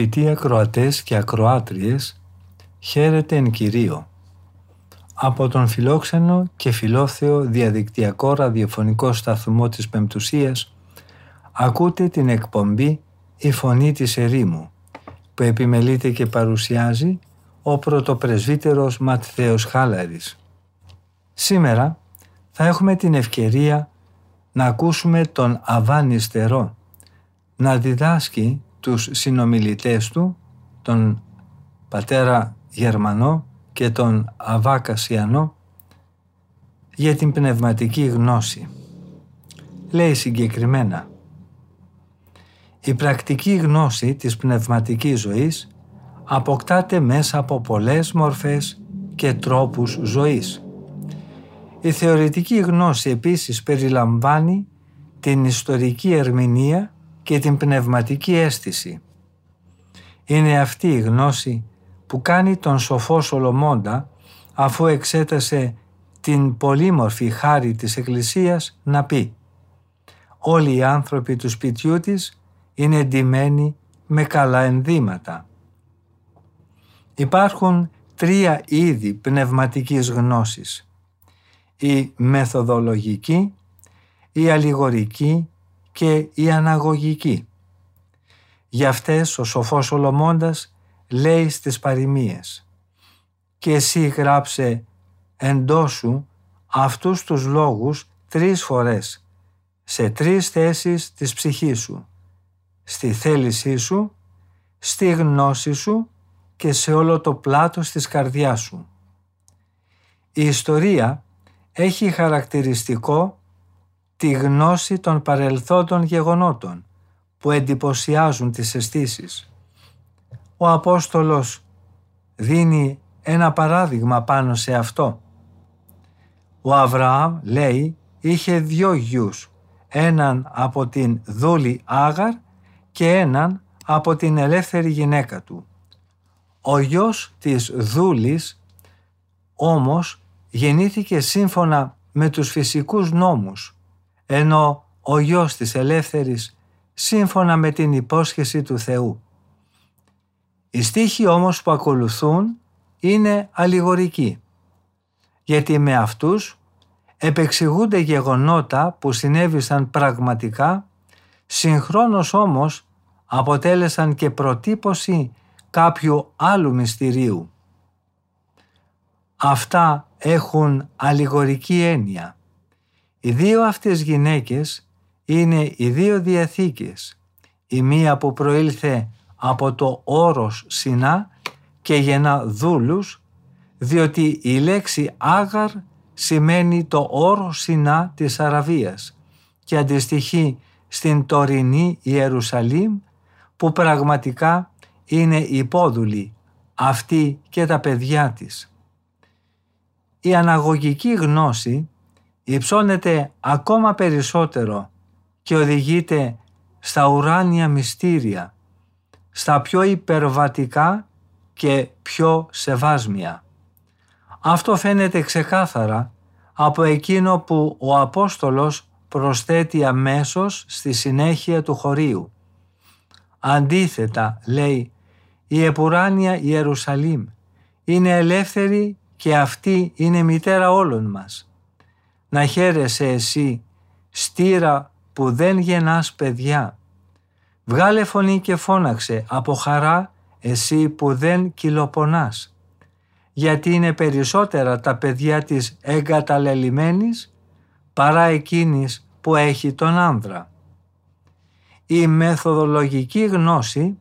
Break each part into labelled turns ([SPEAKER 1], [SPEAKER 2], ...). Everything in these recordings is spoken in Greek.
[SPEAKER 1] Αγαπητοί ακροατές και ακροάτριες, χαίρετε εν Κυρίω. Από τον φιλόξενο και φιλόθεο διαδικτυακό ραδιοφωνικό σταθμό της Πεμπτουσίας ακούτε την εκπομπή «Η Φωνή της Ερήμου» που επιμελείται και παρουσιάζει ο πρωτοπρεσβύτερος Ματθαίος Χάλαρης. Σήμερα θα έχουμε την ευκαιρία να ακούσουμε τον Αβάνι Στερό να διδάσκει τους συνομιλητές του, τον πατέρα Γερμανό και τον Αβάκασιανό, για την πνευματική γνώση. Λέει συγκεκριμένα «Η πρακτική γνώση της πνευματικής ζωής αποκτάται μέσα από πολλές μορφές και τρόπους ζωής. Η θεωρητική γνώση επίσης περιλαμβάνει την ιστορική ερμηνεία και την πνευματική αίσθηση. Είναι αυτή η γνώση που κάνει τον σοφό Σολομώντα αφού εξέτασε την πολύμορφη χάρη της Εκκλησίας να πει «Όλοι οι άνθρωποι του σπιτιού της είναι εντυμένοι με καλά ενδύματα». Υπάρχουν τρία είδη πνευματικής γνώσης. Η μεθοδολογική, η αλληγορική και η αναγωγική. Για αυτές ο σοφός Σολομώντας λέει στις παροιμίες «Και εσύ γράψε εντός σου αυτούς τους λόγους τρεις φορές, σε τρεις θέσεις της ψυχής σου, στη θέλησή σου, στη γνώση σου και σε όλο το πλάτος της καρδιάς σου. Η ιστορία έχει χαρακτηριστικό τη γνώση των παρελθόντων γεγονότων που εντυπωσιάζουν τις αισθήσεις. Ο Απόστολος δίνει ένα παράδειγμα πάνω σε αυτό. Ο Αβραάμ λέει είχε δυο γιους, έναν από την δούλη Άγαρ και έναν από την ελεύθερη γυναίκα του. Ο γιος της δούλης όμως γεννήθηκε σύμφωνα με τους φυσικούς νόμους ενώ ο γιος της ελεύθερης σύμφωνα με την υπόσχεση του Θεού. Οι στίχοι όμως που ακολουθούν είναι αλληγορικοί, γιατί με αυτούς επεξηγούνται γεγονότα που συνέβησαν πραγματικά, συγχρόνως όμως αποτέλεσαν και προτύπωση κάποιου άλλου μυστηρίου. Αυτά έχουν αλληγορική έννοια οι δύο αυτές γυναίκες είναι οι δύο διαθήκες. Η μία που προήλθε από το όρος Σινά και γεννά δούλους, διότι η λέξη Άγαρ σημαίνει το όρος Σινά της Αραβίας και αντιστοιχεί στην τωρινή Ιερουσαλήμ που πραγματικά είναι υπόδουλη αυτή και τα παιδιά της. Η αναγωγική γνώση υψώνεται ακόμα περισσότερο και οδηγείται στα ουράνια μυστήρια, στα πιο υπερβατικά και πιο σεβάσμια. Αυτό φαίνεται ξεκάθαρα από εκείνο που ο Απόστολος προσθέτει αμέσως στη συνέχεια του χωρίου. Αντίθετα, λέει, η επουράνια Ιερουσαλήμ είναι ελεύθερη και αυτή είναι μητέρα όλων μας να χαίρεσαι εσύ, στήρα που δεν γεννάς παιδιά. Βγάλε φωνή και φώναξε από χαρά εσύ που δεν κυλοπονάς. Γιατί είναι περισσότερα τα παιδιά της εγκαταλελειμμένης παρά εκείνης που έχει τον άνδρα. Η μεθοδολογική γνώση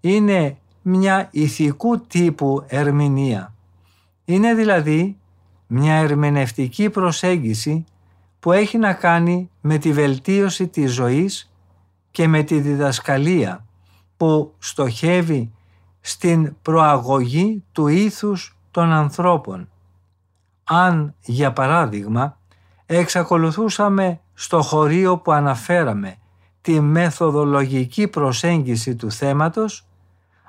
[SPEAKER 1] είναι μια ηθικού τύπου ερμηνεία. Είναι δηλαδή μια ερμηνευτική προσέγγιση που έχει να κάνει με τη βελτίωση της ζωής και με τη διδασκαλία που στοχεύει στην προαγωγή του ήθους των ανθρώπων. Αν, για παράδειγμα, εξακολουθούσαμε στο χωρίο που αναφέραμε τη μεθοδολογική προσέγγιση του θέματος,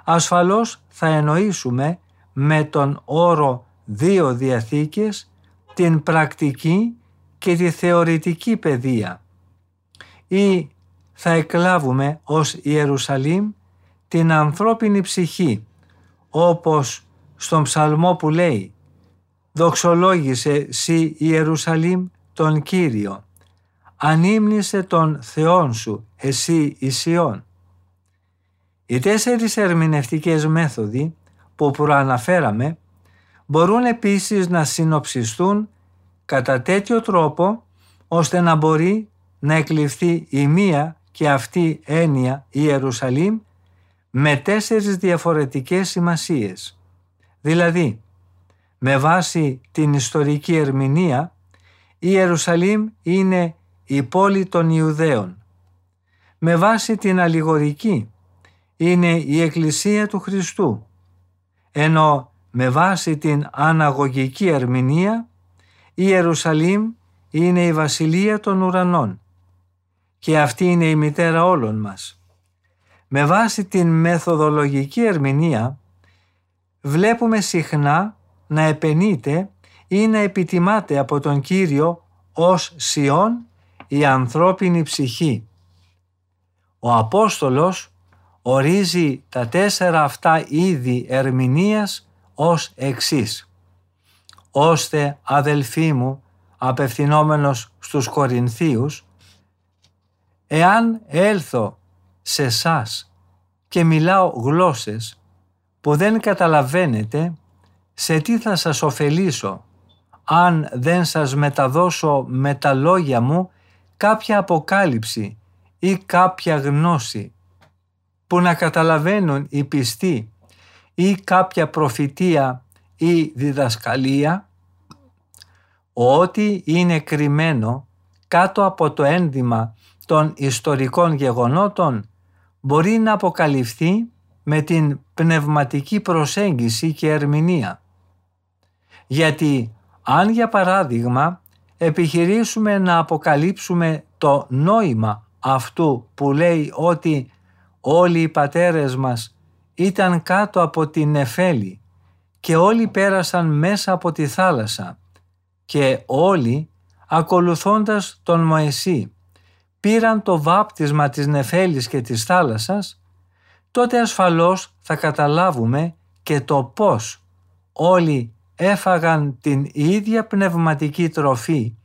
[SPEAKER 1] ασφαλώς θα εννοήσουμε με τον όρο δύο διαθήκες την πρακτική και τη θεωρητική παιδεία ή θα εκλάβουμε ως Ιερουσαλήμ την ανθρώπινη ψυχή όπως στον ψαλμό που λέει «Δοξολόγησε σύ Ιερουσαλήμ τον Κύριο, ανήμνησε τον Θεόν σου εσύ Ισιών». Οι τέσσερις ερμηνευτικές μέθοδοι που προαναφέραμε μπορούν επίσης να συνοψιστούν κατά τέτοιο τρόπο ώστε να μπορεί να εκλειφθεί η μία και αυτή έννοια Ιερουσαλήμ με τέσσερις διαφορετικές σημασίες. Δηλαδή, με βάση την ιστορική ερμηνεία, η Ιερουσαλήμ είναι η πόλη των Ιουδαίων. Με βάση την αλληγορική, είναι η Εκκλησία του Χριστού, ενώ με βάση την αναγωγική ερμηνεία, η Ιερουσαλήμ είναι η Βασιλεία των Ουρανών και αυτή είναι η μητέρα όλων μας. Με βάση την μεθοδολογική ερμηνεία βλέπουμε συχνά να επενείται ή να επιτιμάται από τον Κύριο ως Σιών η ανθρώπινη ψυχή. Ο Απόστολος ορίζει τα τέσσερα αυτά είδη ερμηνείας ως εξής. «Ώστε αδελφοί μου, απευθυνόμενος στους Κορινθίους, εάν έλθω σε εσά και μιλάω γλώσσες που δεν καταλαβαίνετε, σε τι θα σας ωφελήσω αν δεν σας μεταδώσω με τα λόγια μου κάποια αποκάλυψη ή κάποια γνώση που να καταλαβαίνουν οι πιστοί ή κάποια προφητεία ή διδασκαλία, ό,τι είναι κρυμμένο κάτω από το ένδυμα των ιστορικών γεγονότων μπορεί να αποκαλυφθεί με την πνευματική προσέγγιση και ερμηνεία. Γιατί αν για παράδειγμα επιχειρήσουμε να αποκαλύψουμε το νόημα αυτού που λέει ότι όλοι οι πατέρες μας ήταν κάτω από την Νεφέλη και όλοι πέρασαν μέσα από τη θάλασσα και όλοι ακολουθώντας τον Μωυσή πήραν το βάπτισμα της νεφέλης και της θάλασσας, τότε ασφαλώς θα καταλάβουμε και το πώς όλοι έφαγαν την ίδια πνευματική τροφή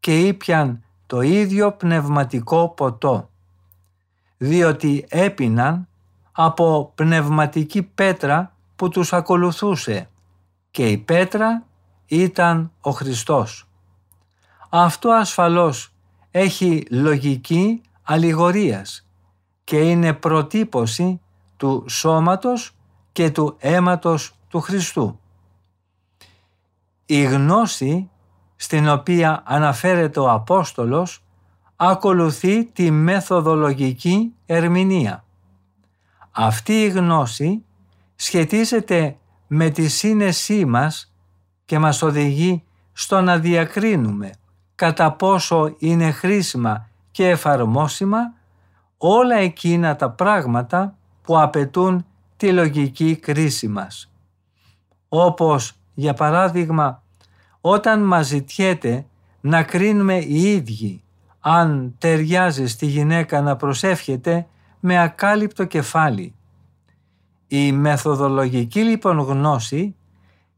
[SPEAKER 1] και ήπιαν το ίδιο πνευματικό ποτό, διότι έπιναν από πνευματική πέτρα που τους ακολουθούσε και η πέτρα ήταν ο Χριστός. Αυτό ασφαλώς έχει λογική αλληγορίας και είναι προτύπωση του σώματος και του αίματος του Χριστού. Η γνώση στην οποία αναφέρεται ο Απόστολος ακολουθεί τη μεθοδολογική ερμηνεία. Αυτή η γνώση σχετίζεται με τη σύνεσή μας και μας οδηγεί στο να διακρίνουμε κατά πόσο είναι χρήσιμα και εφαρμόσιμα όλα εκείνα τα πράγματα που απαιτούν τη λογική κρίση μας. Όπως για παράδειγμα όταν μας ζητιέται να κρίνουμε οι ίδιοι αν ταιριάζει στη γυναίκα να προσεύχεται με ακάλυπτο κεφάλι. Η μεθοδολογική λοιπόν γνώση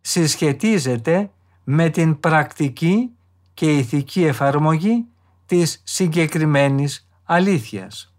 [SPEAKER 1] συσχετίζεται με την πρακτική και ηθική εφαρμογή της συγκεκριμένης αλήθειας.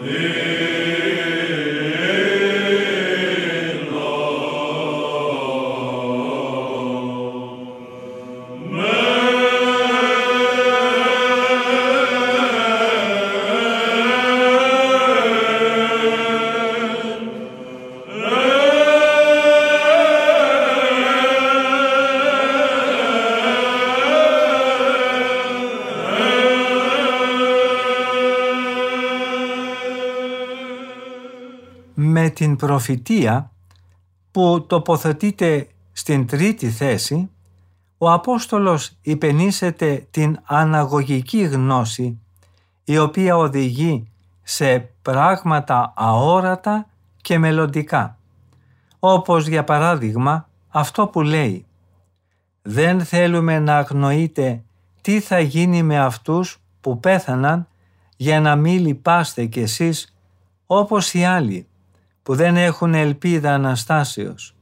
[SPEAKER 1] Amen. Προφητεία που τοποθετείται στην τρίτη θέση, ο Απόστολος υπενήσεται την αναγωγική γνώση η οποία οδηγεί σε πράγματα αόρατα και μελλοντικά. Όπως για παράδειγμα αυτό που λέει «Δεν θέλουμε να αγνοείτε τι θα γίνει με αυτούς που πέθαναν για να μην λυπάστε κι εσείς όπως οι άλλοι που δεν έχουν ελπίδα Αναστάσεως.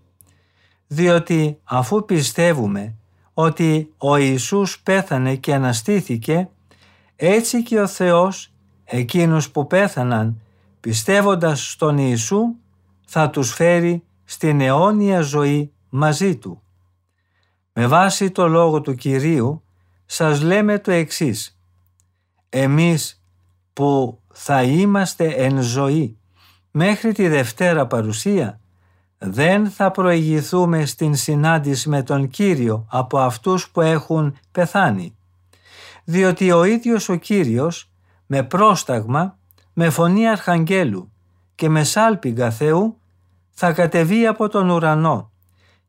[SPEAKER 1] Διότι αφού πιστεύουμε ότι ο Ιησούς πέθανε και αναστήθηκε, έτσι και ο Θεός εκείνους που πέθαναν πιστεύοντας στον Ιησού θα τους φέρει στην αιώνια ζωή μαζί Του. Με βάση το λόγο του Κυρίου σας λέμε το εξής. Εμείς που θα είμαστε εν ζωή μέχρι τη Δευτέρα παρουσία δεν θα προηγηθούμε στην συνάντηση με τον Κύριο από αυτούς που έχουν πεθάνει. Διότι ο ίδιος ο Κύριος με πρόσταγμα, με φωνή αρχαγγέλου και με σάλπιγγα Θεού θα κατεβεί από τον ουρανό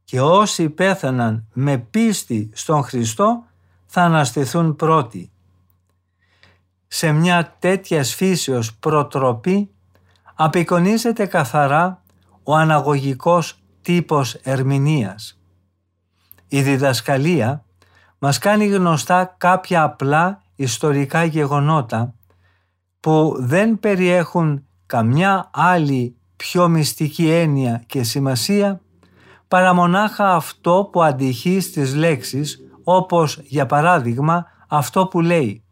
[SPEAKER 1] και όσοι πέθαναν με πίστη στον Χριστό θα αναστηθούν πρώτοι. Σε μια τέτοιας φύσεως προτροπή απεικονίζεται καθαρά ο αναγωγικός τύπος ερμηνείας. Η διδασκαλία μας κάνει γνωστά κάποια απλά ιστορικά γεγονότα που δεν περιέχουν καμιά άλλη πιο μυστική έννοια και σημασία παρά μονάχα αυτό που αντιχεί στις λέξεις όπως για παράδειγμα αυτό που λέει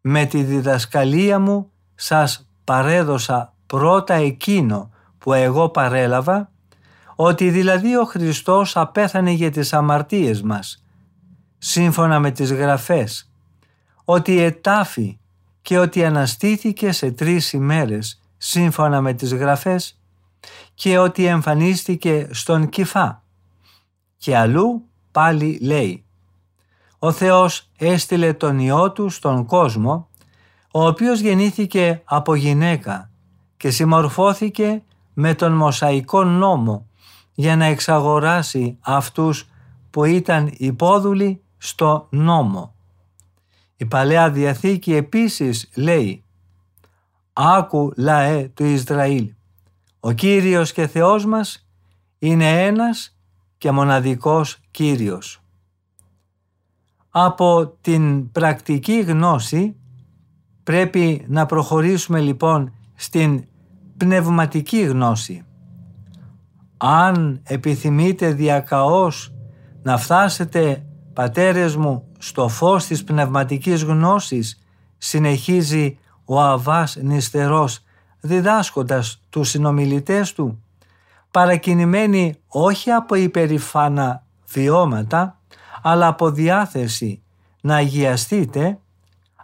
[SPEAKER 1] «Με τη διδασκαλία μου σας παρέδωσα πρώτα εκείνο που εγώ παρέλαβα, ότι δηλαδή ο Χριστός απέθανε για τις αμαρτίες μας, σύμφωνα με τις γραφές, ότι ετάφη και ότι αναστήθηκε σε τρεις ημέρες, σύμφωνα με τις γραφές, και ότι εμφανίστηκε στον Κυφά. Και αλλού πάλι λέει «Ο Θεός έστειλε τον Υιό Του στον κόσμο, ο οποίος γεννήθηκε από γυναίκα και συμμορφώθηκε με τον Μοσαϊκό νόμο για να εξαγοράσει αυτούς που ήταν υπόδουλοι στο νόμο. Η Παλαιά Διαθήκη επίσης λέει «Άκου λαέ του Ισραήλ, ο Κύριος και Θεός μας είναι ένας και μοναδικός Κύριος». Από την πρακτική γνώση πρέπει να προχωρήσουμε λοιπόν στην πνευματική γνώση. Αν επιθυμείτε διακαώς να φτάσετε πατέρες μου στο φως της πνευματικής γνώσης συνεχίζει ο Αβάς Νηστερός διδάσκοντας τους συνομιλητές του παρακινημένοι όχι από υπερηφάνα βιώματα αλλά από διάθεση να αγιαστείτε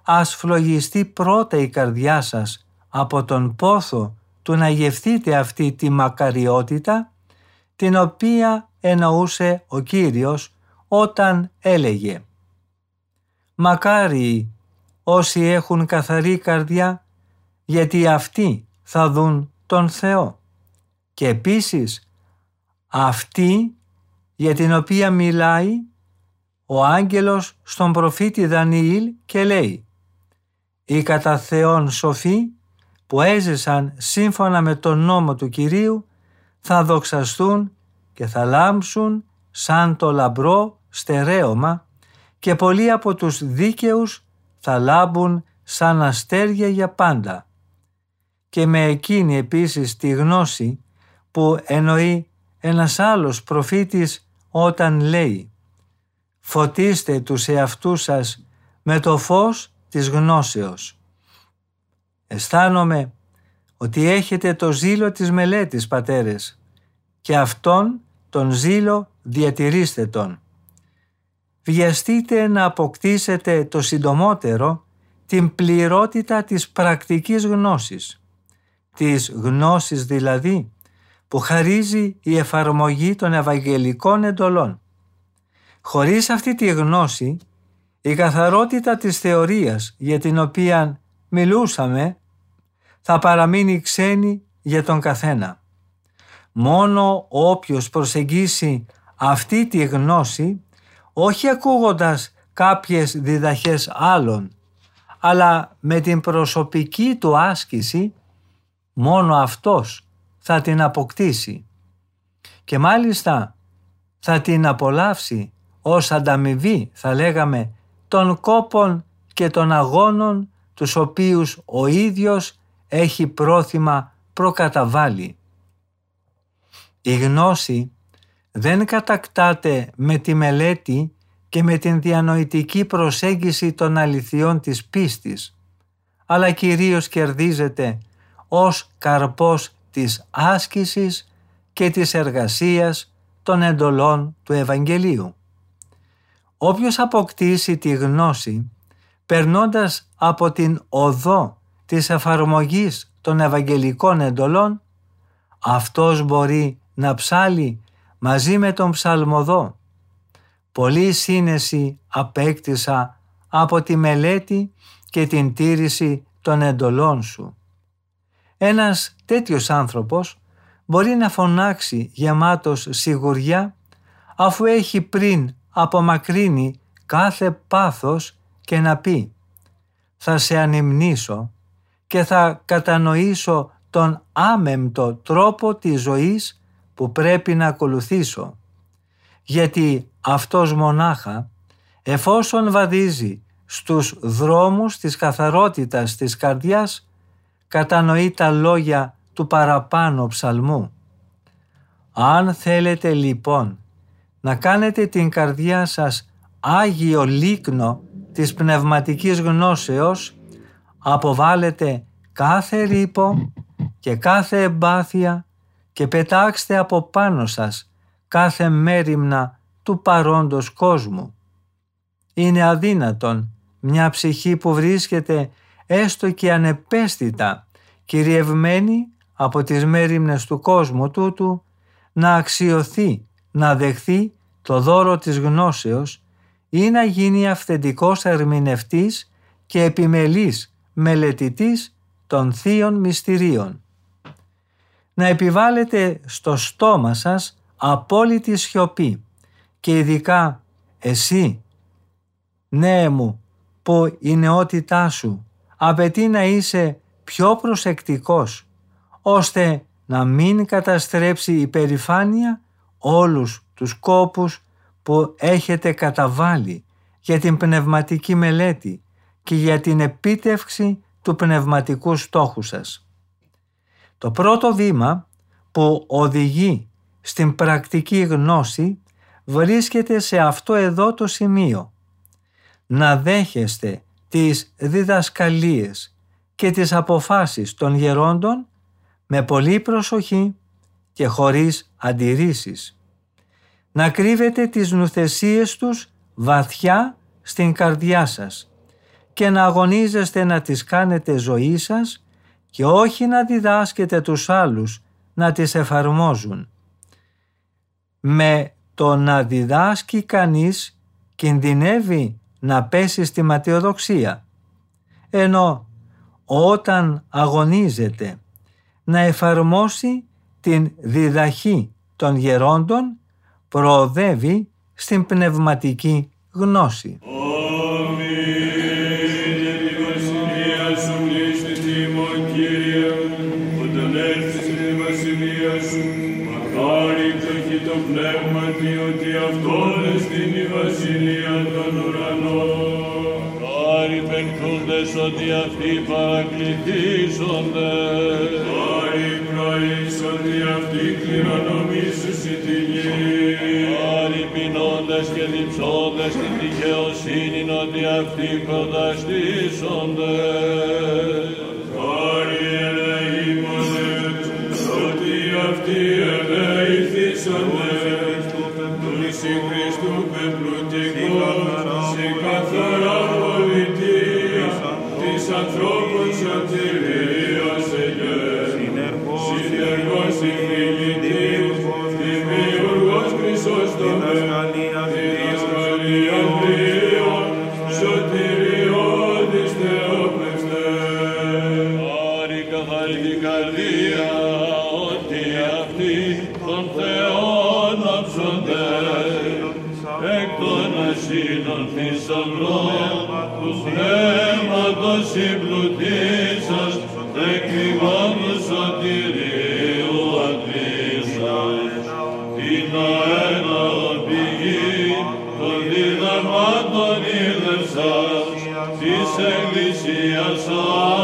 [SPEAKER 1] ας φλογιστεί πρώτα η καρδιά σας από τον πόθο του να γευτείτε αυτή τη μακαριότητα την οποία εννοούσε ο Κύριος όταν έλεγε «Μακάριοι όσοι έχουν καθαρή καρδιά γιατί αυτοί θα δουν τον Θεό» και επίσης αυτή για την οποία μιλάει ο άγγελος στον προφήτη Δανιήλ και λέει «Οι κατά Θεόν σοφοί που έζησαν σύμφωνα με τον νόμο του Κυρίου θα δοξαστούν και θα λάμψουν σαν το λαμπρό στερέωμα και πολλοί από τους δίκαιους θα λάμπουν σαν αστέρια για πάντα. Και με εκείνη επίσης τη γνώση που εννοεί ένας άλλος προφήτης όταν λέει «Φωτίστε τους εαυτούς σας με το φως της γνώσεως». Αισθάνομαι ότι έχετε το ζήλο της μελέτης, πατέρες, και αυτόν τον ζήλο διατηρήστε τον. Βιαστείτε να αποκτήσετε το συντομότερο την πληρότητα της πρακτικής γνώσης, της γνώσης δηλαδή που χαρίζει η εφαρμογή των Ευαγγελικών εντολών. Χωρίς αυτή τη γνώση, η καθαρότητα της θεωρίας για την οποία μιλούσαμε θα παραμείνει ξένη για τον καθένα. Μόνο όποιος προσεγγίσει αυτή τη γνώση, όχι ακούγοντας κάποιες διδαχές άλλων, αλλά με την προσωπική του άσκηση, μόνο αυτός θα την αποκτήσει. Και μάλιστα θα την απολαύσει ως ανταμοιβή, θα λέγαμε, των κόπων και των αγώνων τους οποίους ο ίδιος έχει πρόθυμα προκαταβάλει. Η γνώση δεν κατακτάται με τη μελέτη και με την διανοητική προσέγγιση των αληθιών της πίστης, αλλά κυρίως κερδίζεται ως καρπός της άσκησης και της εργασίας των εντολών του Ευαγγελίου. Όποιος αποκτήσει τη γνώση, περνώντας από την οδό της εφαρμογής των Ευαγγελικών εντολών, αυτός μπορεί να ψάλει μαζί με τον ψαλμοδό. Πολύ σύνεση απέκτησα από τη μελέτη και την τήρηση των εντολών σου. Ένας τέτοιος άνθρωπος μπορεί να φωνάξει γεμάτος σιγουριά αφού έχει πριν απομακρύνει κάθε πάθος και να πει «Θα σε ανυμνήσω και θα κατανοήσω τον άμεμπτο τρόπο της ζωής που πρέπει να ακολουθήσω. Γιατί αυτός μονάχα, εφόσον βαδίζει στους δρόμους της καθαρότητας της καρδιάς, κατανοεί τα λόγια του παραπάνω ψαλμού. Αν θέλετε λοιπόν να κάνετε την καρδιά σας άγιο λίκνο της πνευματικής γνώσεως, αποβάλλετε κάθε ρήπο και κάθε εμπάθεια και πετάξτε από πάνω σας κάθε μέρημνα του παρόντος κόσμου. Είναι αδύνατον μια ψυχή που βρίσκεται έστω και ανεπαίσθητα κυριευμένη από τις μέρημνες του κόσμου τούτου να αξιωθεί, να δεχθεί το δώρο της γνώσεως ή να γίνει αυθεντικός ερμηνευτής και επιμελής μελετητής των θείων μυστηρίων. Να επιβάλλετε στο στόμα σας απόλυτη σιωπή και ειδικά εσύ, νέε μου, που η νεότητά σου απαιτεί να είσαι πιο προσεκτικός ώστε να μην καταστρέψει η περηφάνεια όλους τους κόπους που έχετε καταβάλει για την πνευματική μελέτη και για την επίτευξη του πνευματικού στόχου σας. Το πρώτο βήμα που οδηγεί στην πρακτική γνώση βρίσκεται σε αυτό εδώ το σημείο. Να δέχεστε τις διδασκαλίες και τις αποφάσεις των γερόντων με πολύ προσοχή και χωρίς αντιρρήσεις. Να κρύβετε τις νουθεσίες τους βαθιά στην καρδιά σας και να αγωνίζεστε να τις κάνετε ζωή σας και όχι να διδάσκετε τους άλλους να τις εφαρμόζουν. Με το να διδάσκει κανείς κινδυνεύει να πέσει στη ματιοδοξία, ενώ όταν αγωνίζεται να εφαρμόσει την διδαχή των γερόντων προοδεύει στην πνευματική γνώση.
[SPEAKER 2] Ότι αυτοί παρακληθίζονται.
[SPEAKER 3] Χάρη πρωίς ότι αυτοί κληρονομήσουσι τη γη.
[SPEAKER 2] Χάρη πεινώντες και διψώντες την δικαιοσύνη ότι αυτοί προταστήσονται. συμπλουτίσας, δε κοιμάμαι σωτηρίου αντίσας. Την αένα πηγή των διδαγμάτων είδευσας, της εκκλησίας σας,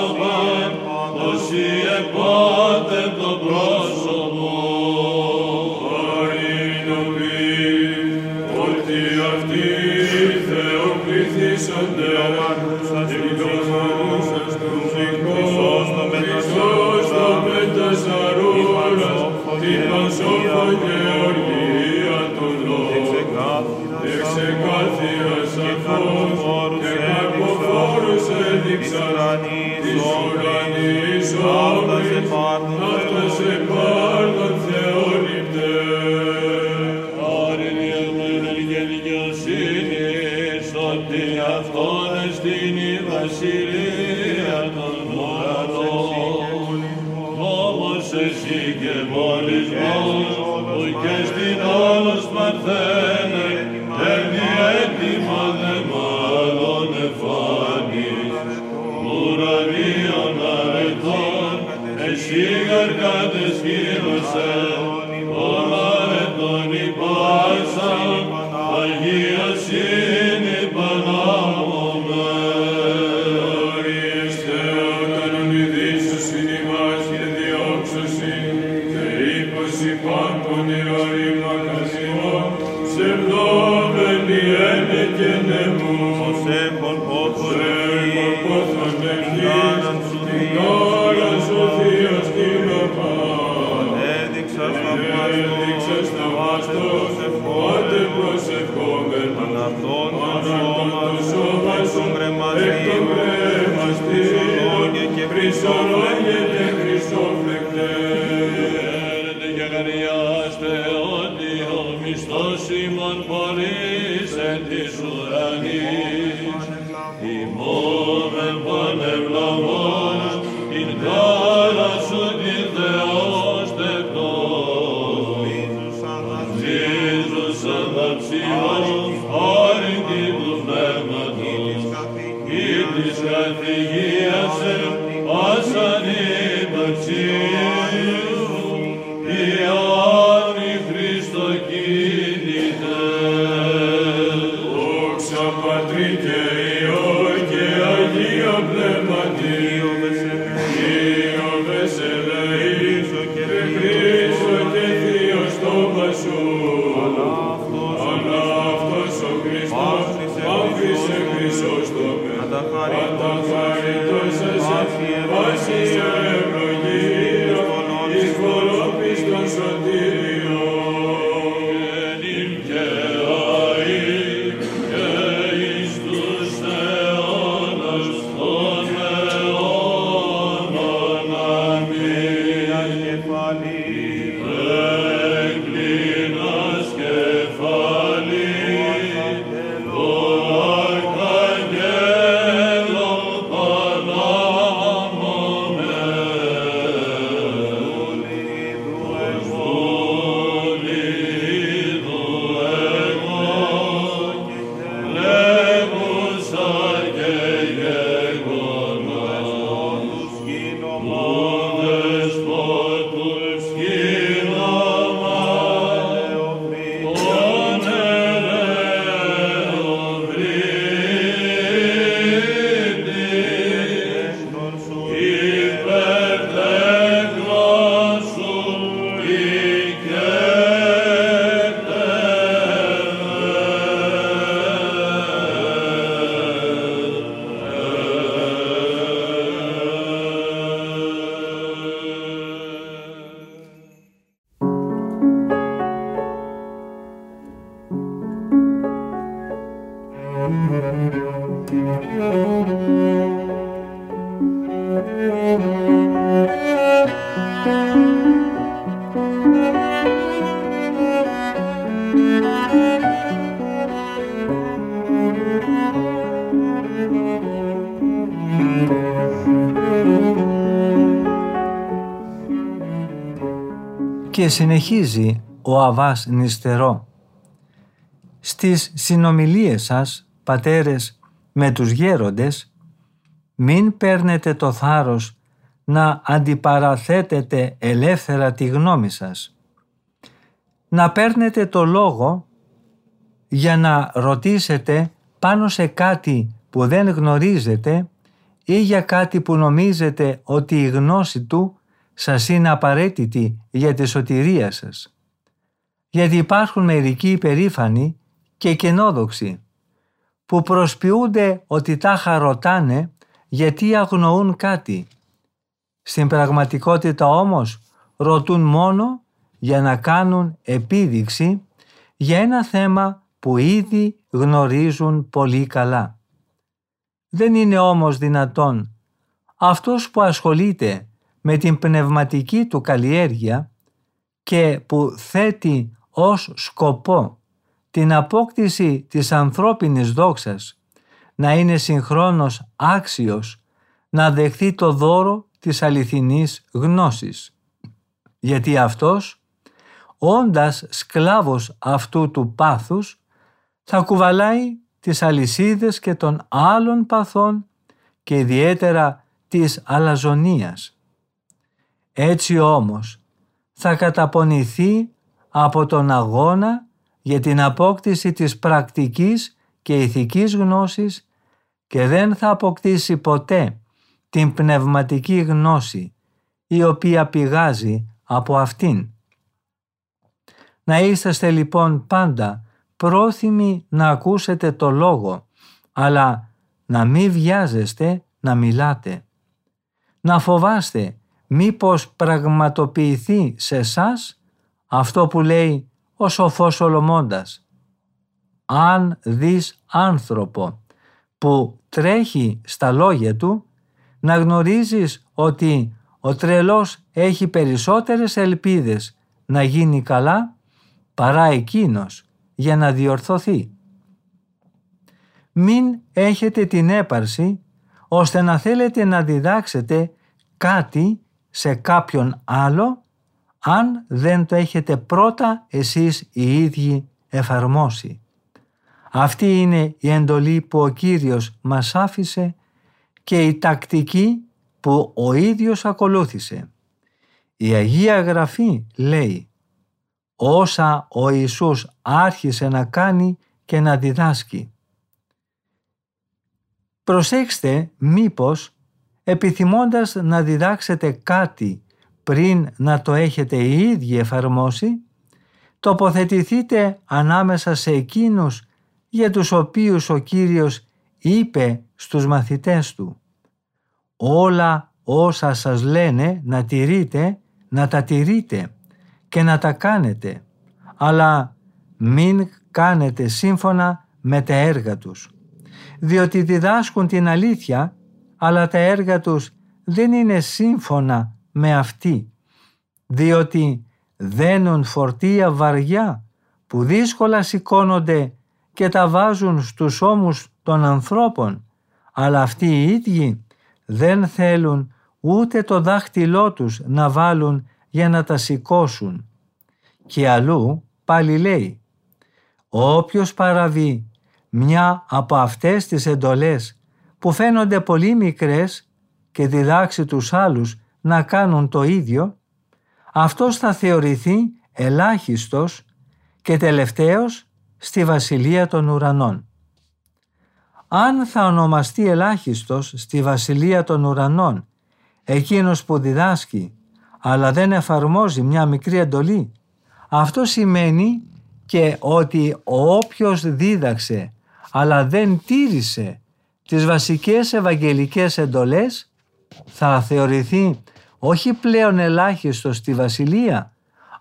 [SPEAKER 1] Και συνεχίζει ο Αβάς Νηστερό. Στις συνομιλίες σας, πατέρες, με τους γέροντες, μην παίρνετε το θάρρος να αντιπαραθέτετε ελεύθερα τη γνώμη σας. Να παίρνετε το λόγο για να ρωτήσετε πάνω σε κάτι που δεν γνωρίζετε ή για κάτι που νομίζετε ότι η γνώση του σας είναι απαραίτητη για τη σωτηρία σας. Γιατί υπάρχουν μερικοί υπερήφανοι και κενόδοξοι που προσποιούνται ότι τα χαροτάνε γιατί αγνοούν κάτι. Στην πραγματικότητα όμως ρωτούν μόνο για να κάνουν επίδειξη για ένα θέμα που ήδη γνωρίζουν πολύ καλά. Δεν είναι όμως δυνατόν αυτός που ασχολείται με την πνευματική του καλλιέργεια και που θέτει ως σκοπό την απόκτηση της ανθρώπινης δόξας να είναι συγχρόνως άξιος να δεχθεί το δώρο της αληθινής γνώσης. Γιατί αυτός, όντας σκλάβος αυτού του πάθους, θα κουβαλάει τις αλυσίδες και των άλλων παθών και ιδιαίτερα της αλαζονίας. Έτσι όμως θα καταπονηθεί από τον αγώνα για την απόκτηση της πρακτικής και ηθικής γνώσης και δεν θα αποκτήσει ποτέ την πνευματική γνώση η οποία πηγάζει από αυτήν. Να είσαστε λοιπόν πάντα πρόθυμοι να ακούσετε το λόγο, αλλά να μην βιάζεστε να μιλάτε. Να φοβάστε μήπως πραγματοποιηθεί σε εσάς αυτό που λέει ο σοφός Σολομώντας. Αν δεις άνθρωπο που τρέχει στα λόγια του, να γνωρίζεις ότι ο τρελός έχει περισσότερες ελπίδες να γίνει καλά παρά εκείνος για να διορθωθεί. Μην έχετε την έπαρση ώστε να θέλετε να διδάξετε κάτι σε κάποιον άλλο αν δεν το έχετε πρώτα εσείς οι ίδιοι εφαρμόσει. Αυτή είναι η εντολή που ο Κύριος μας άφησε και η τακτική που ο ίδιος ακολούθησε. Η Αγία Γραφή λέει όσα ο Ιησούς άρχισε να κάνει και να διδάσκει. Προσέξτε μήπως επιθυμώντας να διδάξετε κάτι πριν να το έχετε οι ίδιοι εφαρμόσει, τοποθετηθείτε ανάμεσα σε εκείνους για τους οποίους ο Κύριος είπε στους μαθητές Του. «Όλα όσα σας λένε να τηρείτε, να τα τηρείτε και να τα κάνετε, αλλά μην κάνετε σύμφωνα με τα έργα τους, διότι διδάσκουν την αλήθεια, αλλά τα έργα τους δεν είναι σύμφωνα με αυτή, διότι δένουν φορτία βαριά που δύσκολα σηκώνονται και τα βάζουν στους ώμους των ανθρώπων, αλλά αυτοί οι ίδιοι δεν θέλουν ούτε το δάχτυλό τους να βάλουν για να τα σηκώσουν. Και αλλού πάλι λέει «Όποιος παραβεί μια από αυτές τις εντολές που φαίνονται πολύ μικρές και διδάξει τους άλλους να κάνουν το ίδιο, αυτός θα θεωρηθεί ελάχιστος και τελευταίος στη Βασιλεία των Ουρανών. Αν θα ονομαστεί ελάχιστος στη Βασιλεία των Ουρανών εκείνος που διδάσκει αλλά δεν εφαρμόζει μια μικρή εντολή, αυτό σημαίνει και ότι ο όποιος δίδαξε αλλά δεν τήρησε τις βασικές ευαγγελικές εντολές θα θεωρηθεί όχι πλέον ελάχιστος στη βασιλεία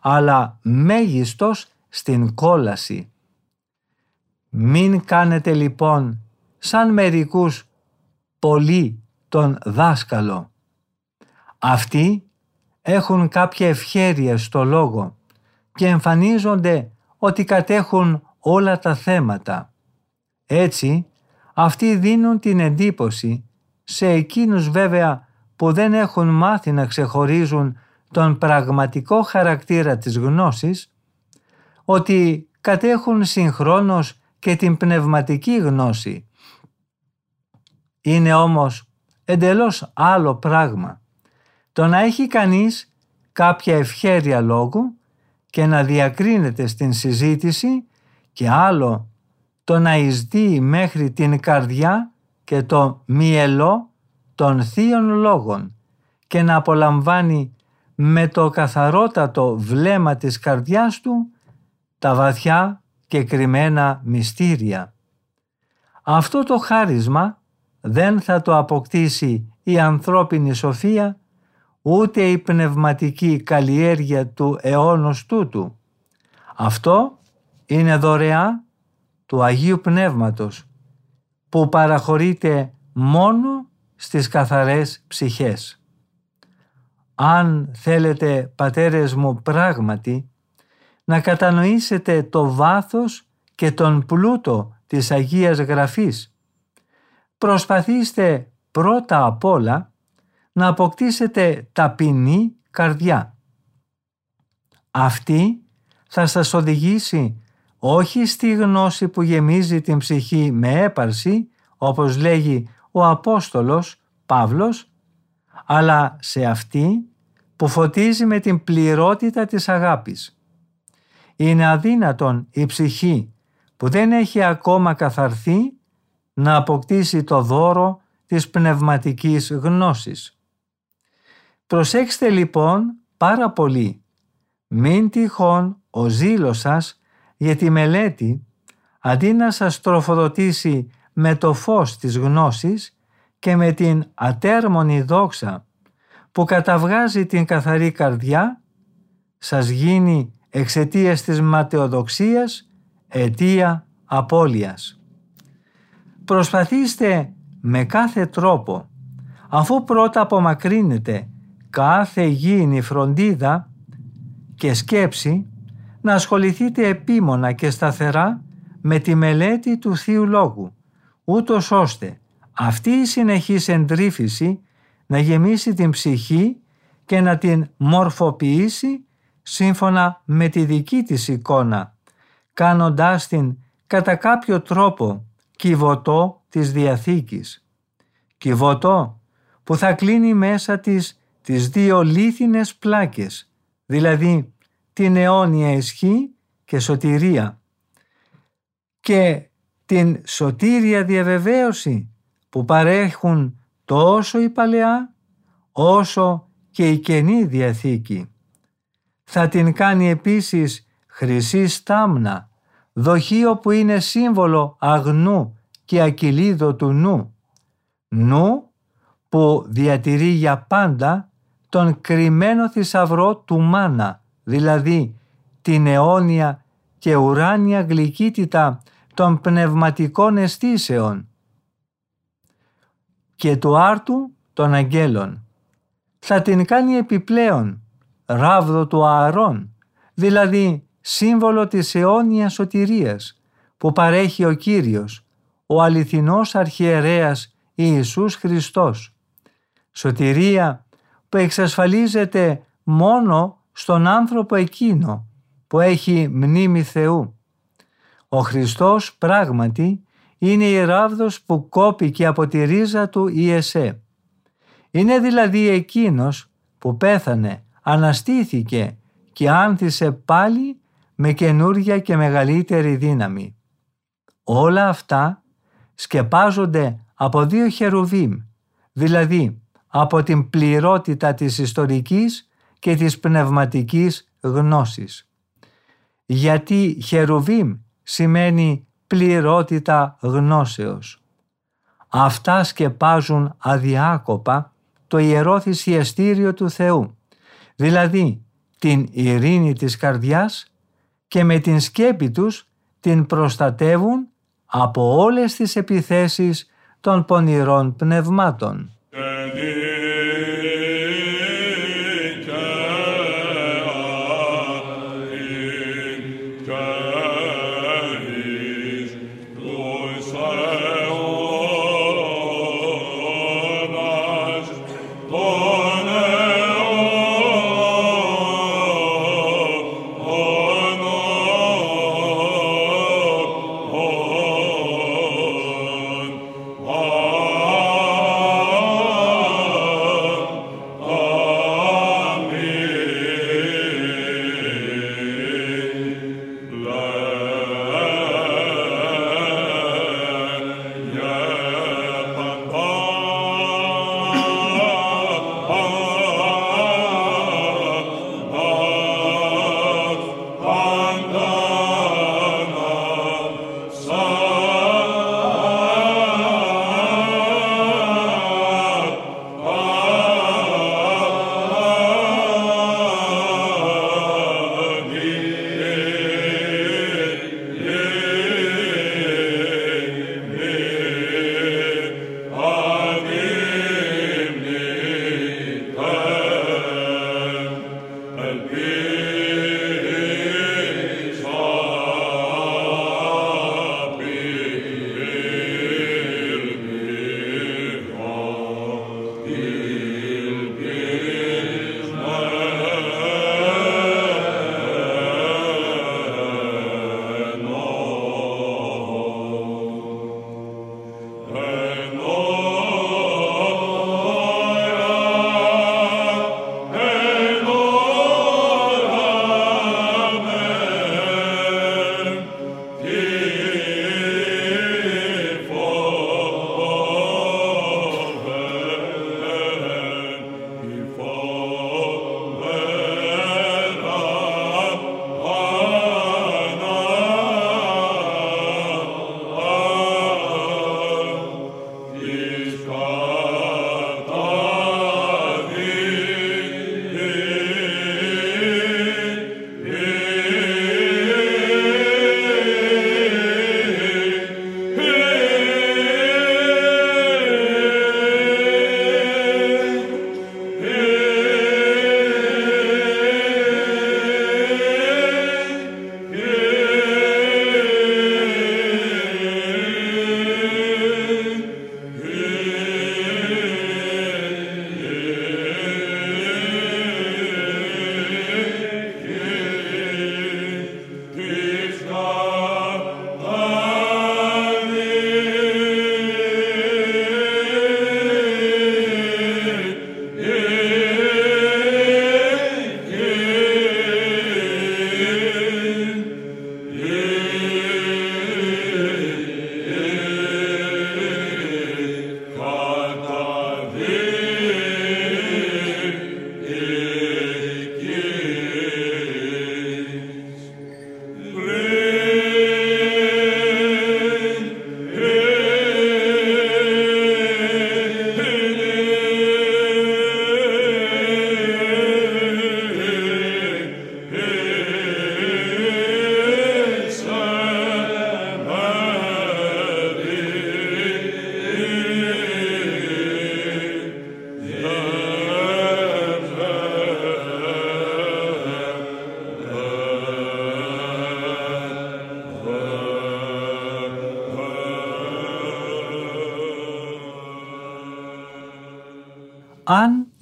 [SPEAKER 1] αλλά μέγιστος στην κόλαση. Μην κάνετε λοιπόν σαν μερικούς πολύ τον δάσκαλο. Αυτοί έχουν κάποια ευχέρεια στο λόγο και εμφανίζονται ότι κατέχουν όλα τα θέματα. Έτσι, αυτοί δίνουν την εντύπωση σε εκείνους βέβαια που δεν έχουν μάθει να ξεχωρίζουν τον πραγματικό χαρακτήρα της γνώσης ότι κατέχουν συγχρόνως και την πνευματική γνώση. Είναι όμως εντελώς άλλο πράγμα. Το να έχει κανείς κάποια ευχέρεια λόγου και να διακρίνεται στην συζήτηση και άλλο το να εισδύει μέχρι την καρδιά και το μυελό των θείων λόγων και να απολαμβάνει με το καθαρότατο βλέμμα της καρδιάς του τα βαθιά και κρυμμένα μυστήρια. Αυτό το χάρισμα δεν θα το αποκτήσει η ανθρώπινη σοφία ούτε η πνευματική καλλιέργεια του αιώνος τούτου. Αυτό είναι δωρεά του Αγίου Πνεύματος που παραχωρείται μόνο στις καθαρές ψυχές. Αν θέλετε πατέρες μου πράγματι να κατανοήσετε το βάθος και τον πλούτο της Αγίας Γραφής, προσπαθήστε πρώτα απ' όλα να αποκτήσετε ταπεινή καρδιά. Αυτή θα σας οδηγήσει όχι στη γνώση που γεμίζει την ψυχή με έπαρση, όπως λέγει ο Απόστολος Παύλος, αλλά σε αυτή που φωτίζει με την πληρότητα της αγάπης. Είναι αδύνατον η ψυχή που δεν έχει ακόμα καθαρθεί να αποκτήσει το δώρο της πνευματικής γνώσης. Προσέξτε λοιπόν πάρα πολύ. Μην τυχόν ο ζήλος σας για τη μελέτη αντί να σας τροφοδοτήσει με το φως της γνώσης και με την ατέρμονη δόξα που καταβγάζει την καθαρή καρδιά σας γίνει εξαιτίας της ματαιοδοξίας αιτία απώλειας. Προσπαθήστε με κάθε τρόπο αφού πρώτα απομακρύνετε κάθε γήινη φροντίδα και σκέψη να ασχοληθείτε επίμονα και σταθερά με τη μελέτη του Θείου Λόγου, ούτως ώστε αυτή η συνεχής εντρίφηση να γεμίσει την ψυχή και να την μορφοποιήσει σύμφωνα με τη δική της εικόνα, κάνοντάς την κατά κάποιο τρόπο κυβωτό της Διαθήκης. Κυβωτό που θα κλείνει μέσα της τις δύο λίθινες πλάκες, δηλαδή την αιώνια ισχύ και σωτηρία και την σωτήρια διαβεβαίωση που παρέχουν τόσο η Παλαιά όσο και η Καινή Διαθήκη. Θα την κάνει επίσης χρυσή στάμνα, δοχείο που είναι σύμβολο αγνού και ακυλίδο του νου. Νου που διατηρεί για πάντα τον κρυμμένο θησαυρό του μάνα, δηλαδή την αιώνια και ουράνια γλυκύτητα των πνευματικών αισθήσεων και του άρτου των αγγέλων. Θα την κάνει επιπλέον ράβδο του ααρών, δηλαδή σύμβολο της αιώνιας σωτηρίας που παρέχει ο Κύριος, ο αληθινός αρχιερέας Ιησούς Χριστός. Σωτηρία που εξασφαλίζεται μόνο στον άνθρωπο εκείνο που έχει μνήμη Θεού. Ο Χριστός πράγματι είναι η ράβδος που κόπηκε από τη ρίζα του η ΕΣΕ. Είναι δηλαδή εκείνος που πέθανε, αναστήθηκε και άνθησε πάλι με καινούρια και μεγαλύτερη δύναμη. Όλα αυτά σκεπάζονται από δύο χερουβίμ, δηλαδή από την πληρότητα της ιστορικής και της πνευματικής γνώσης. Γιατί χερουβίμ σημαίνει πληρότητα γνώσεως. Αυτά σκεπάζουν αδιάκοπα το ιερό θυσιαστήριο του Θεού, δηλαδή την ειρήνη της καρδιάς και με την σκέπη τους την προστατεύουν από όλες τις επιθέσεις των πονηρών πνευμάτων.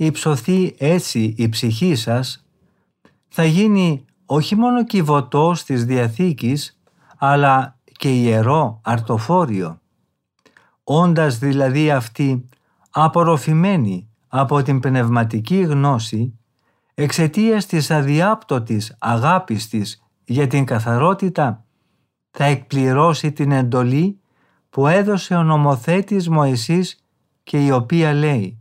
[SPEAKER 1] Υψωθεί έτσι η ψυχή σας, θα γίνει όχι μόνο κυβωτός της Διαθήκης, αλλά και ιερό αρτοφόριο. Όντας δηλαδή αυτή απορροφημένη από την πνευματική γνώση, εξαιτίας της αδιάπτωτης αγάπης της για την καθαρότητα, θα εκπληρώσει την εντολή που έδωσε ο νομοθέτης Μωυσής και η οποία λέει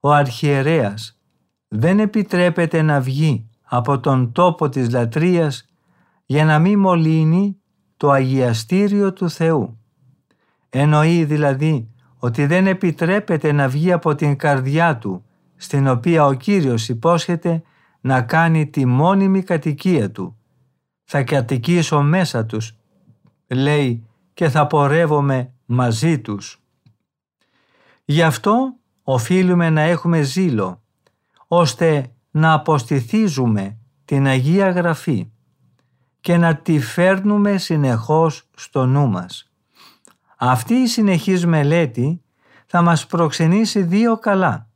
[SPEAKER 1] «Ο αρχιερέας δεν επιτρέπεται να βγει από τον τόπο της λατρείας για να μην μολύνει το αγιαστήριο του Θεού». Εννοεί δηλαδή ότι δεν επιτρέπεται να βγει από την καρδιά του στην οποία ο Κύριος υπόσχεται να κάνει τη μόνιμη κατοικία του. Θα κατοικήσω μέσα τους, λέει, και θα πορεύομαι μαζί τους. Γι' αυτό οφείλουμε να έχουμε ζήλο, ώστε να αποστηθίζουμε την Αγία Γραφή και να τη φέρνουμε συνεχώς στο νου μας. Αυτή η συνεχής μελέτη θα μας προξενήσει δύο καλά.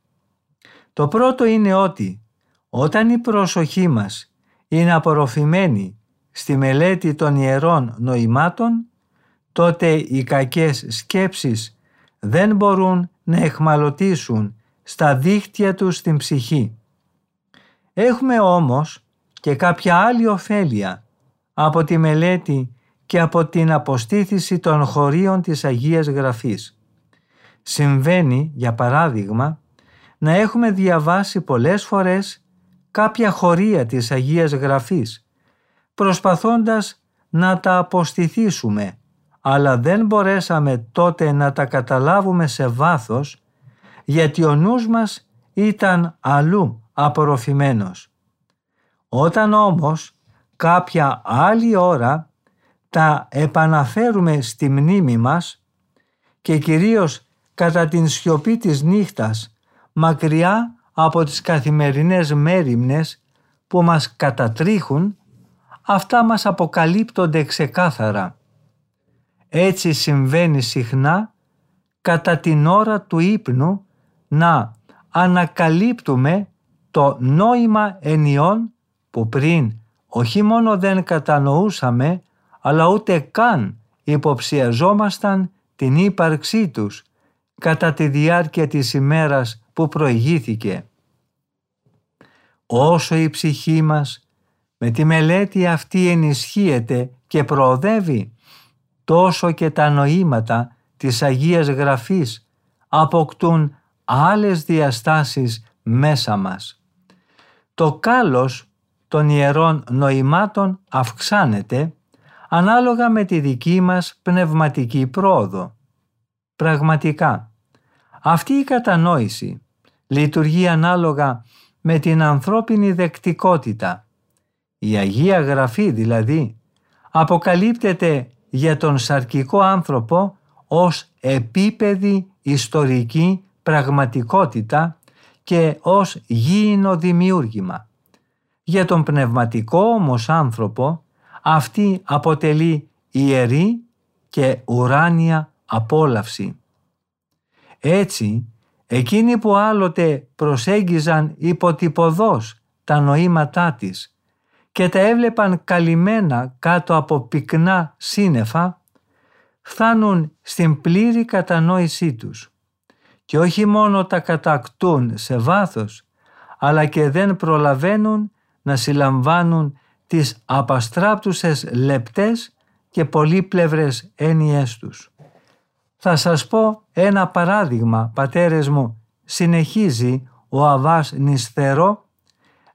[SPEAKER 1] Το πρώτο είναι ότι όταν η προσοχή μας είναι απορροφημένη στη μελέτη των ιερών νοημάτων, τότε οι κακές σκέψεις δεν μπορούν να εχμαλωτήσουν στα δίχτυα τους στην ψυχή. Έχουμε όμως και κάποια άλλη ωφέλεια από τη μελέτη και από την αποστήθηση των χωρίων της Αγίας Γραφής. Συμβαίνει, για παράδειγμα, να έχουμε διαβάσει πολλές φορές κάποια χωρία της Αγίας Γραφής, προσπαθώντας να τα αποστηθήσουμε, αλλά δεν μπορέσαμε τότε να τα καταλάβουμε σε βάθος, γιατί ο νους μας ήταν αλλού απορροφημένος. Όταν όμως κάποια άλλη ώρα τα επαναφέρουμε στη μνήμη μας και κυρίως κατά την σιωπή της νύχτας μακριά από τις καθημερινές μέριμνες που μας κατατρίχουν αυτά μας αποκαλύπτονται ξεκάθαρα. Έτσι συμβαίνει συχνά κατά την ώρα του ύπνου να ανακαλύπτουμε το νόημα ενιών που πριν όχι μόνο δεν κατανοούσαμε αλλά ούτε καν υποψιαζόμασταν την ύπαρξή τους κατά τη διάρκεια της ημέρας που προηγήθηκε. Όσο η ψυχή μας με τη μελέτη αυτή ενισχύεται και προοδεύει, τόσο και τα νοήματα της Αγίας Γραφής αποκτούν άλλες διαστάσεις μέσα μας. Το κάλος των ιερών νοημάτων αυξάνεται ανάλογα με τη δική μας πνευματική πρόοδο. Πραγματικά, αυτή η κατανόηση λειτουργεί ανάλογα με την ανθρώπινη δεκτικότητα. Η Αγία Γραφή δηλαδή αποκαλύπτεται για τον σαρκικό άνθρωπο ως επίπεδη ιστορική πραγματικότητα και ως γήινο δημιούργημα. Για τον πνευματικό όμως άνθρωπο αυτή αποτελεί ιερή και ουράνια απόλαυση. Έτσι, εκείνοι που άλλοτε προσέγγιζαν υποτυπωδώς τα νοήματά της και τα έβλεπαν καλυμμένα κάτω από πυκνά σύννεφα, φτάνουν στην πλήρη κατανόησή τους και όχι μόνο τα κατακτούν σε βάθος, αλλά και δεν προλαβαίνουν να συλλαμβάνουν τις απαστράπτουσες λεπτές και πολύπλευρες έννοιές τους. Θα σας πω ένα παράδειγμα, πατέρες μου, συνεχίζει ο Αβάς Νησθερό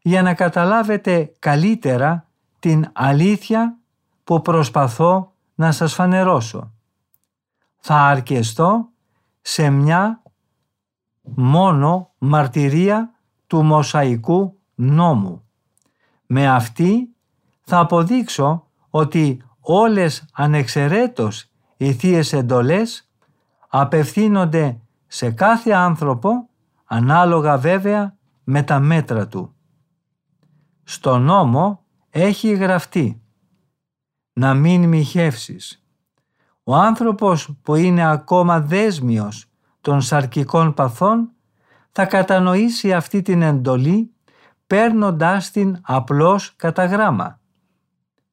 [SPEAKER 1] για να καταλάβετε καλύτερα την αλήθεια που προσπαθώ να σας φανερώσω. Θα αρκεστώ σε μια μόνο μαρτυρία του Μοσαϊκού νόμου. Με αυτή θα αποδείξω ότι όλες ανεξαιρέτως οι θείες εντολές απευθύνονται σε κάθε άνθρωπο ανάλογα βέβαια με τα μέτρα του. Στο νόμο έχει γραφτεί να μην μοιχεύσεις. Ο άνθρωπος που είναι ακόμα δέσμιος των σαρκικών παθών θα κατανοήσει αυτή την εντολή παίρνοντάς την απλώς κατά γράμμα.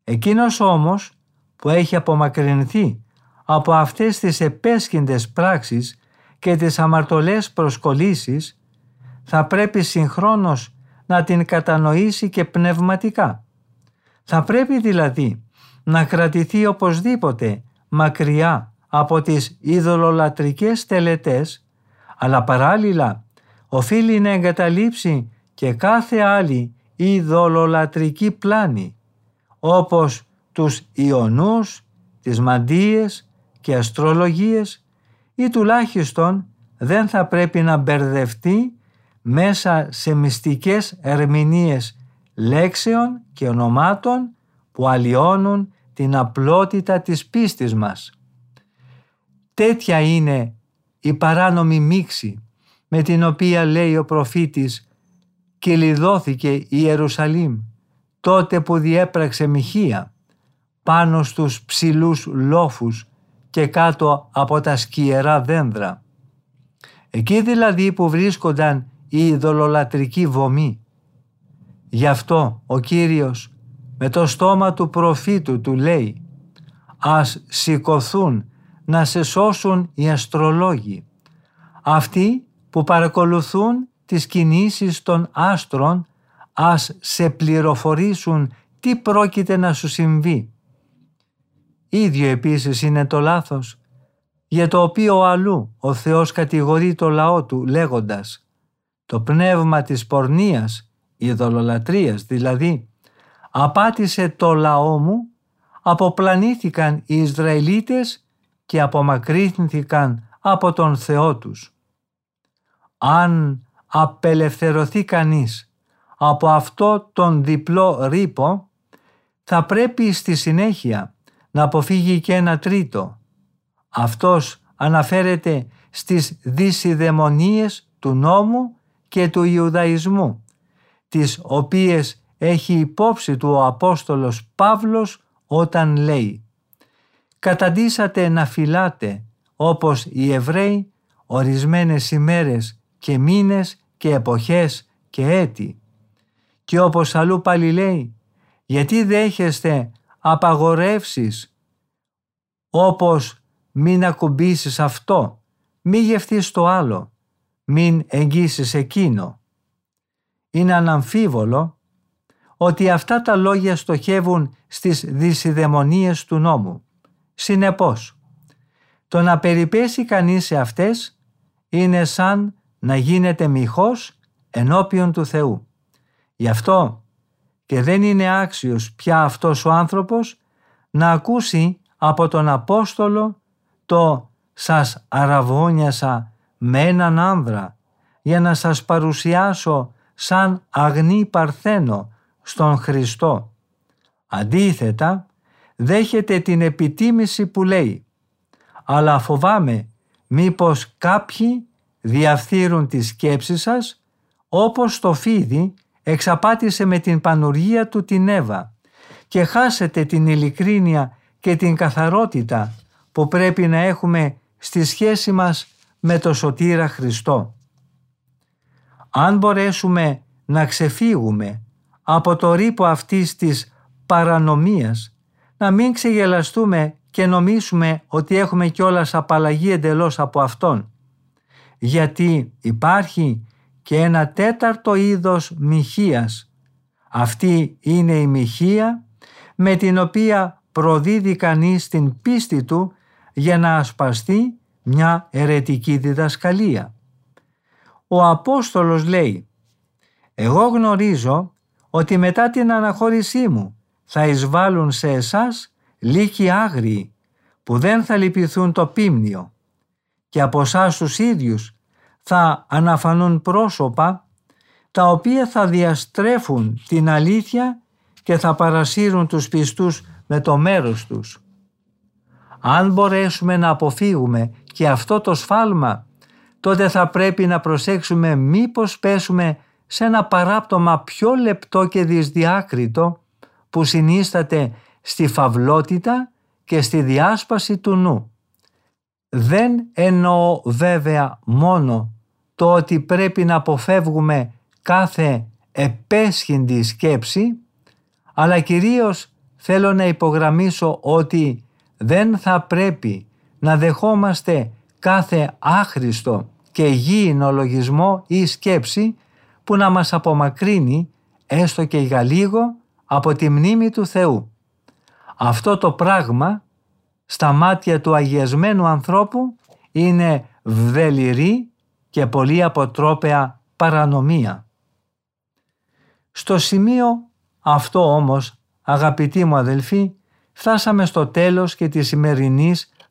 [SPEAKER 1] Εκείνος όμως που έχει απομακρυνθεί από αυτές τις επέσχυντες πράξεις και τις αμαρτωλές προσκολήσεις θα πρέπει συγχρόνως να την κατανοήσει και πνευματικά. Θα πρέπει δηλαδή να κρατηθεί οπωσδήποτε μακριά από τις ειδωλολατρικές τελετές, αλλά παράλληλα οφείλει να εγκαταλείψει και κάθε άλλη ειδωλολατρική πλάνη, όπως τους ιονούς, τις μαντίες και αστρολογίες ή τουλάχιστον δεν θα πρέπει να μπερδευτεί μέσα σε μυστικές ερμηνείες λέξεων και ονομάτων που αλλοιώνουν την απλότητα της πίστης μας. Τέτοια είναι η παράνομη μίξη με την οποία λέει ο προφήτης «Κυλιδώθηκε η Ιερουσαλήμ τότε που διέπραξε μοιχεία πάνω στους ψηλούς λόφους και κάτω από τα σκιερά δένδρα. Εκεί δηλαδή που βρίσκονταν η ειδωλολατρική βωμή. Γι' αυτό ο Κύριος με το στόμα του προφήτου του λέει «Ας σηκωθούν να σε σώσουν οι αστρολόγοι, αυτοί που παρακολουθούν τις κινήσεις των άστρων ας σε πληροφορήσουν τι πρόκειται να σου συμβεί. Ίδιο επίσης είναι το λάθος για το οποίο αλλού ο Θεός κατηγορεί το λαό του λέγοντας «Το πνεύμα της πορνείας, η ειδωλολατρίας δηλαδή, απάτησε το λαό μου, αποπλανήθηκαν οι Ισραηλίτες και απομακρύνθηκαν από τον Θεό τους. Αν απελευθερωθεί κανείς από αυτό τον διπλό ρήπο, θα πρέπει στη συνέχεια να αποφύγει και ένα τρίτο. Αυτός αναφέρεται στις δυσιδαιμονίες του νόμου και του Ιουδαϊσμού, τις οποίες έχει υπόψη του ο Απόστολος Παύλος όταν λέει «Καταντήσατε να φυλάτε όπως οι Εβραίοι ορισμένες ημέρες και μήνες και εποχές και έτη». Και όπως αλλού πάλι λέει «Γιατί δέχεστε απαγορεύσεις όπως μην ακουμπήσεις αυτό, μη γευτείς το άλλο, μην εγγύσεις εκείνο». Είναι αναμφίβολο ότι αυτά τα λόγια στοχεύουν στις δυσιδαιμονίες του νόμου. Συνεπώς, το να περιπέσει κανείς σε αυτές είναι σαν να γίνεται μοιχός ενώπιον του Θεού. Γι' αυτό και δεν είναι άξιος πια αυτός ο άνθρωπος να ακούσει από τον Απόστολο το «σας αραβώνιασα με έναν άνδρα για να σας παρουσιάσω σαν αγνή παρθένο στον Χριστό. Αντίθετα, δέχεται την επιτίμηση που λέει «Αλλά φοβάμαι μήπως κάποιοι διαφθείρουν τις σκέψεις σας όπως το φίδι εξαπάτησε με την πανουργία του την Εύα και χάσετε την ειλικρίνεια και την καθαρότητα που πρέπει να έχουμε στη σχέση μας με το Σωτήρα Χριστό. Αν μπορέσουμε να ξεφύγουμε από το ρήπο αυτής της παρανομίας, να μην ξεγελαστούμε και νομίσουμε ότι έχουμε κιόλας απαλλαγή εντελώς από Αυτόν. Γιατί υπάρχει και ένα τέταρτο είδος μοιχείας. Αυτή είναι η μοιχεία με την οποία προδίδει κανείς την πίστη του για να ασπαστεί μια ερετική διδασκαλία. Ο Απόστολος λέει «Εγώ γνωρίζω ότι μετά την αναχώρησή μου θα εισβάλλουν σε εσάς λύκοι άγριοι που δεν θα λυπηθούν το πίμνιο και από εσάς τους ίδιους θα αναφανούν πρόσωπα τα οποία θα διαστρέφουν την αλήθεια και θα παρασύρουν τους πιστούς με το μέρος τους. Αν μπορέσουμε να αποφύγουμε και αυτό το σφάλμα, τότε θα πρέπει να προσέξουμε μήπως πέσουμε σε ένα παράπτωμα πιο λεπτό και δυσδιάκριτο που συνίσταται στη φαυλότητα και στη διάσπαση του νου. Δεν εννοώ βέβαια μόνο το ότι πρέπει να αποφεύγουμε κάθε επέσχυντη σκέψη, αλλά κυρίως θέλω να υπογραμμίσω ότι δεν θα πρέπει να δεχόμαστε κάθε άχρηστο και γήινο λογισμό ή σκέψη που να μας απομακρύνει έστω και για λίγο από τη μνήμη του Θεού. Αυτό το πράγμα στα μάτια του αγιασμένου ανθρώπου είναι βδελιρή και πολύ αποτρόπαια παρανομία. Στο σημείο αυτό όμως, αγαπητοί μου αδελφοί, φτάσαμε στο τέλος και της σημερινής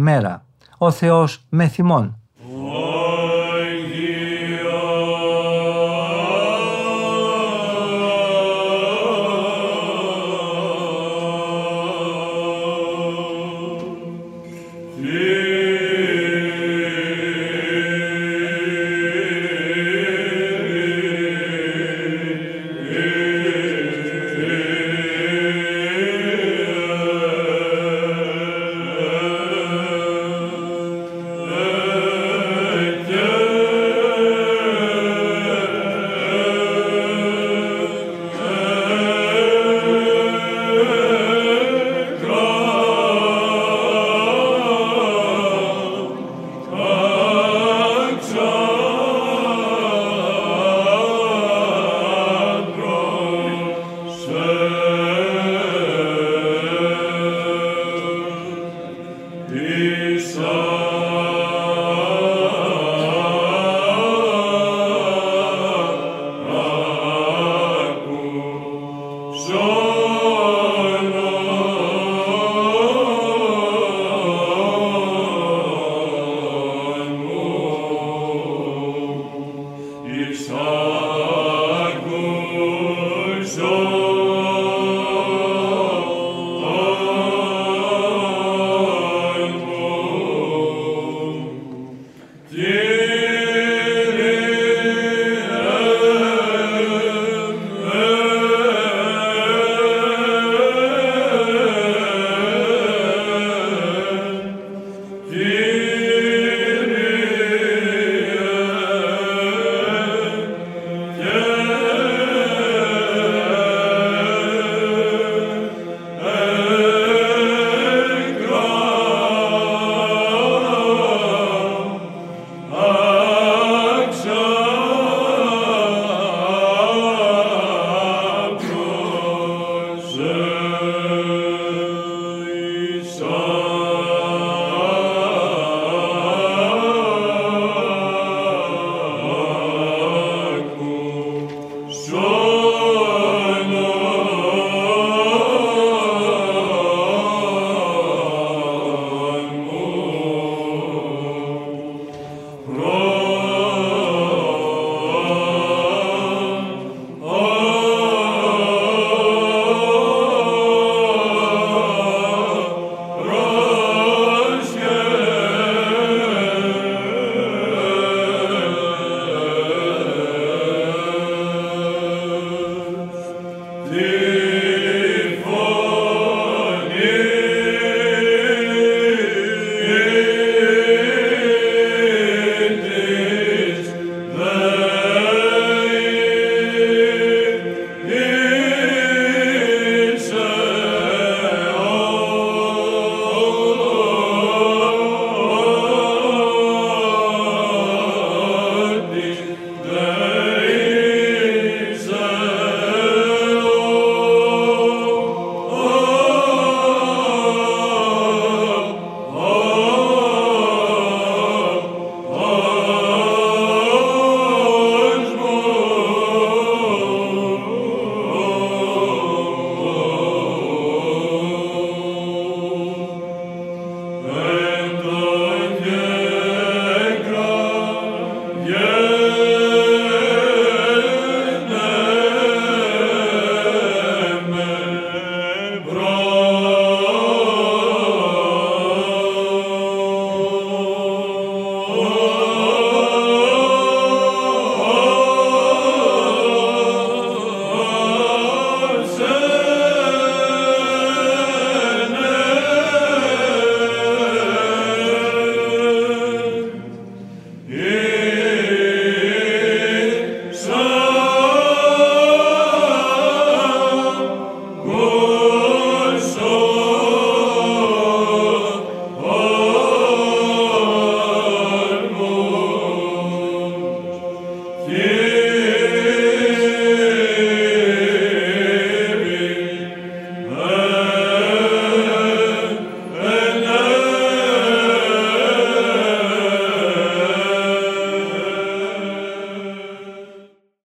[SPEAKER 1] μέρα. Ο Θεός με θυμών.